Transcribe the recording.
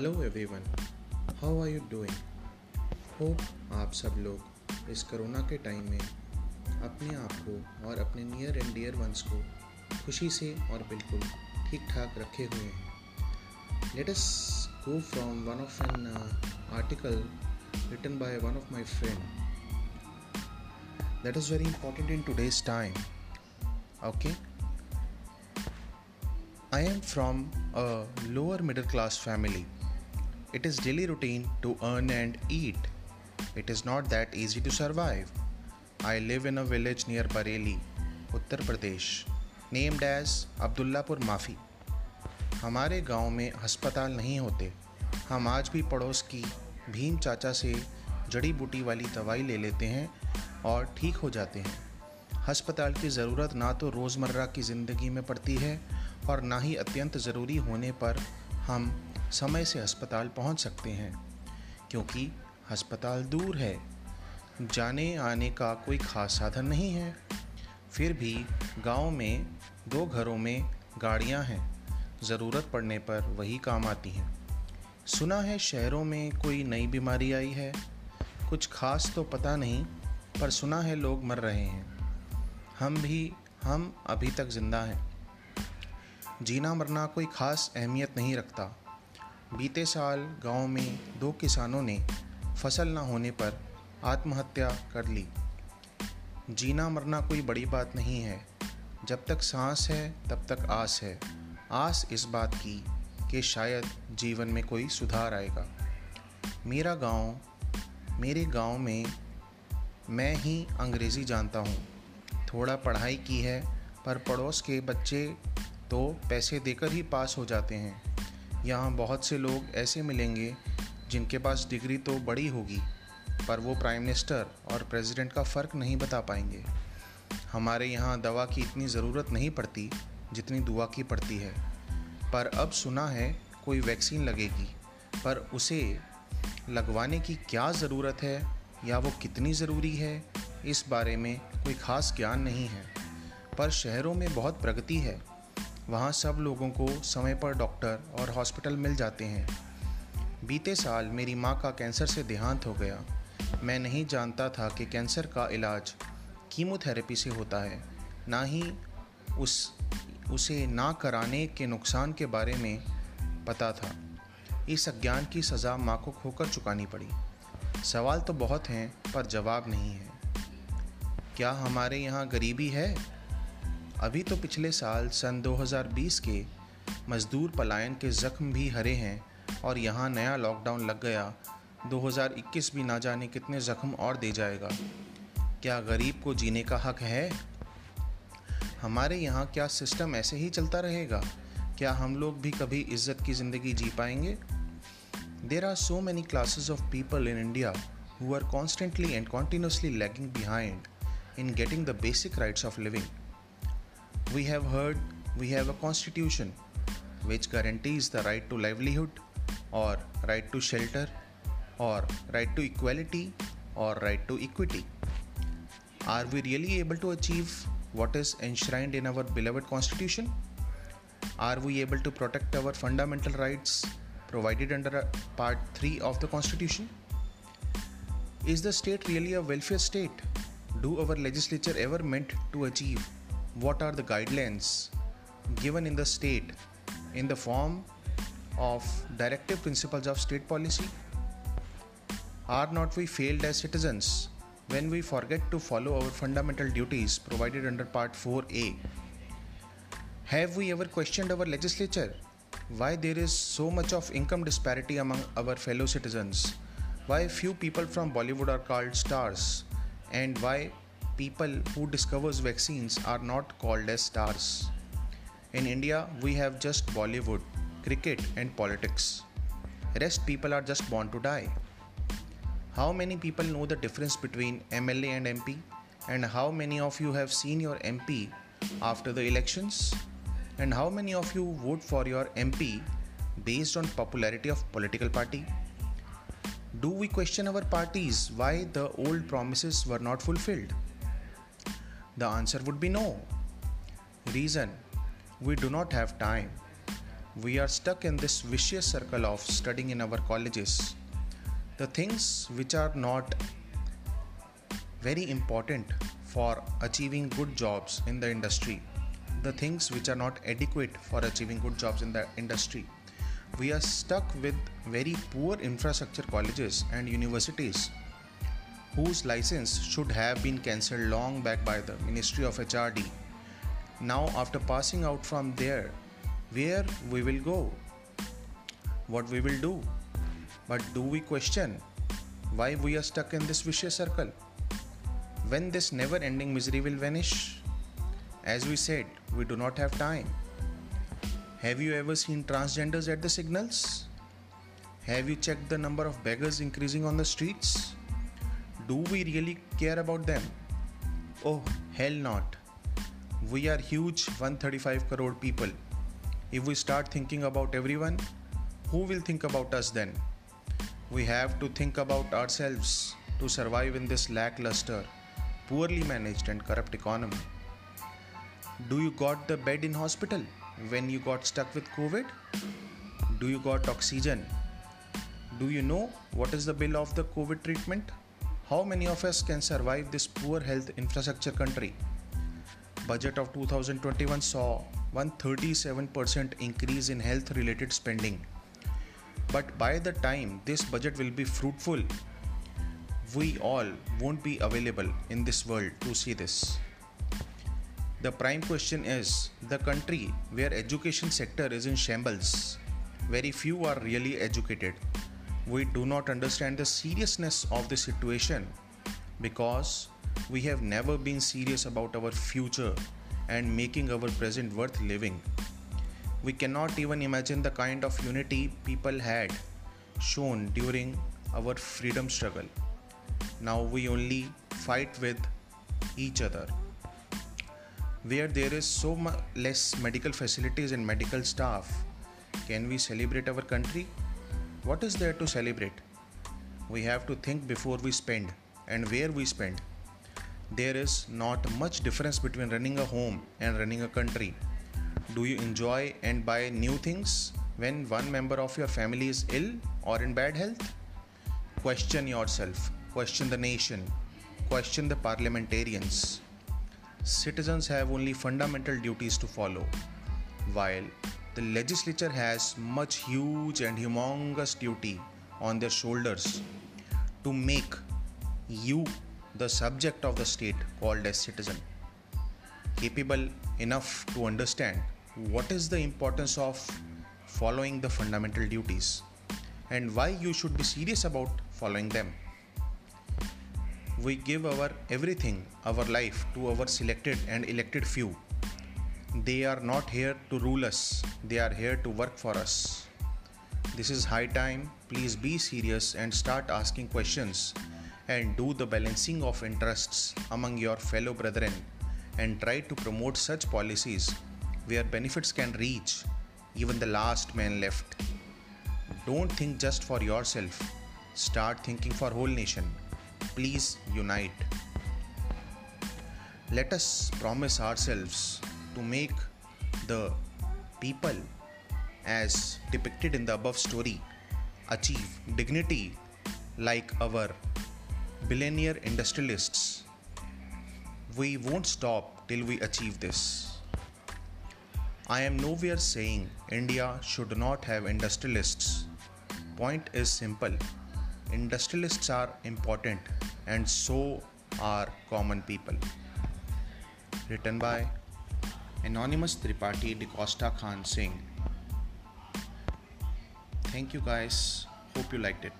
Hello everyone how are you doing hope आप सब लोग इस कोरोना के टाइम में अपने आप को और अपने नियर एंड डियर वंस को खुशी से और बिल्कुल ठीक ठाक रखे हुए हैं। Let us go from one of an article written by one of my friend. That is very important in today's time okay i am from a lower middle class family. It is daily routine to earn and eat. It is not that easy to survive. I live in a village near Bareilly, Uttar Pradesh, named as Abdullapur Mafi. हमारे गाँव में अस्पताल नहीं होते हम आज भी पड़ोस की भीम चाचा से जड़ी बूटी वाली दवाई ले लेते हैं और ठीक हो जाते हैं अस्पताल की ज़रूरत ना तो रोज़मर्रा की ज़िंदगी में पड़ती है और ना ही अत्यंत ज़रूरी होने पर हम समय से अस्पताल पहुँच सकते हैं, क्योंकि अस्पताल दूर है। जाने आने का कोई ख़ास साधन नहीं है। फिर भी गाँव में, दो घरों में गाड़ियाँ हैं। ज़रूरत पड़ने पर वही काम आती हैं। सुना है शहरों में कोई नई बीमारी आई है? कुछ खास तो पता नहीं, पर सुना है लोग मर रहे हैं। हम भी, हम अभी तक ज़िंदा हैं। जीना मरना कोई ख़ास अहमियत नहीं रखता। बीते साल गाँव में दो किसानों ने फ़सल ना होने पर आत्महत्या कर ली। जीना मरना कोई बड़ी बात नहीं है। जब तक सांस है, तब तक आस है। आस इस बात की कि शायद जीवन में कोई सुधार आएगा। मेरा गाँव, मेरे गाँव में मैं ही अंग्रेज़ी जानता हूँ। थोड़ा पढ़ाई की है, पर पड़ोस के बच्चे तो पैसे देकर ही पास हो जाते हैं। यहाँ बहुत से लोग ऐसे मिलेंगे जिनके पास डिग्री तो बड़ी होगी, पर वो प्राइम मिनिस्टर और प्रेसिडेंट का फ़र्क नहीं बता पाएँगे। हमारे यहाँ दवा की इतनी ज़रूरत नहीं पड़ती जितनी दुआ की पड़ती है। पर अब सुना है कोई वैक्सीन लगेगी, पर उसे लगवाने की क्या ज़रूरत है या वो कितनी ज़रूरी है, इस बारे में कोई ख़ास ज्ञान नहीं है। पर शहरों में बहुत प्रगति है वहाँ सब लोगों को समय पर डॉक्टर और हॉस्पिटल मिल जाते हैं। बीते साल मेरी माँ का कैंसर से देहांत हो गया। मैं नहीं जानता था कि कैंसर का इलाज कीमोथेरेपी से होता है। ना ही उस, उसे ना कराने के नुकसान के बारे में पता था। इस अज्ञान की सज़ा माँ को खोकर चुकानी पड़ी। सवाल तो बहुत हैं, पर जवाब नहीं है। क्या हमारे यहाँ गरीबी है? अभी तो पिछले साल सन 2020 के मजदूर पलायन के जख्म भी हरे हैं और यहाँ नया लॉकडाउन लग गया। 2021 भी ना जाने कितने ज़ख्म और दे जाएगा। क्या गरीब को जीने का हक है? हमारे यहाँ क्या सिस्टम ऐसे ही चलता रहेगा? क्या हम लोग भी कभी इज़्ज़त की ज़िंदगी जी पाएँगे? There are so many classes of people in India who are constantly and continuously lagging behind in getting the basic rights of living we have heard we have a constitution which guarantees the right to livelihood or right to shelter or right to equality or right to equity. Are we really able to achieve what is enshrined in our beloved constitution? Are we able to protect our fundamental rights provided under part 3 of the constitution? Is the state really a welfare state? Do our legislature ever meant to achieve what are the guidelines given in the state in the form of directive principles of state policy? Are not we failed as citizens when we forget to follow our fundamental duties provided under Part 4A? Have we ever questioned our legislature? Why there is so much of income disparity among our fellow citizens? Why few people from Bollywood are called stars? And why people who discovers vaccines are not called as stars. In India, we have just Bollywood, cricket and politics. Rest people are just born to die. How many people know the difference between MLA and MP? And how many of you have seen your MP after the elections? And how many of you vote for your MP based on popularity of political party? Do we question our parties why the old promises were not fulfilled? The answer would be no. Reason We do not have time. we are stuck in this vicious circle of studying in our colleges. The things which are not very important for achieving good jobs in the industry, the things which are not adequate for achieving good jobs in the industry. We are stuck with very poor infrastructure colleges and universities whose license should have been cancelled long back by the Ministry of HRD. Now, after passing out from there, where we will go? What we will do? But do we question why we are stuck in this vicious circle? When this never ending misery will vanish? As we said, we do not have time. Have you ever seen transgenders at the signals? Have you checked the number of beggars increasing on the streets? Do we really care about them? Oh, hell not. We are huge 135 crore people. If we start thinking about everyone, who will think about us then? We have to think about ourselves to survive in this lackluster, poorly managed and corrupt economy. Do you got the bed in hospital when you got stuck with COVID? Do you got oxygen? Do you know what is the bill of the COVID treatment? How many of us can survive this poor health infrastructure country? Budget of 2021 saw 137% increase in health related spending. But by the time this budget will be fruitful, we all won't be available in this world to see this. The prime question is the country where education sector is in shambles. Very few are really educated we do not understand the seriousness of the situation because we have never been serious about our future and making our present worth living. We cannot even imagine the kind of unity people had shown during our freedom struggle. Now we only fight with each other. Where there is so much less medical facilities and medical staff, can we celebrate our country? What is there to celebrate? We have to think before we spend and where we spend. There is not much difference between running a home and running a country. Do you enjoy and buy new things when one member of your family is ill or in bad health? Question yourself, question the nation, question the parliamentarians. Citizens have only fundamental duties to follow, while the legislature has much huge and humongous duty on their shoulders to make you the subject of the state called as citizen capable enough to understand what is the importance of following the fundamental duties and why you should be serious about following them. We give our everything our life to our selected and elected few they are not here to rule us, they are here to work for us. This is high time. Please be serious and start asking questions and do the balancing of interests among your fellow brethren and try to promote such policies where benefits can reach even the last man left. Don't think just for yourself. Start thinking for whole nation. Please unite. Let us promise ourselves to make the people as depicted in the above story achieve dignity like our billionaire industrialists. We won't stop till we achieve this. I am nowhere saying India should not have industrialists. Point is simple. Industrialists are important and so are common people. Written by Anonymous Tripathi DeCosta Khan Singh. Thank you guys. Hope you liked it.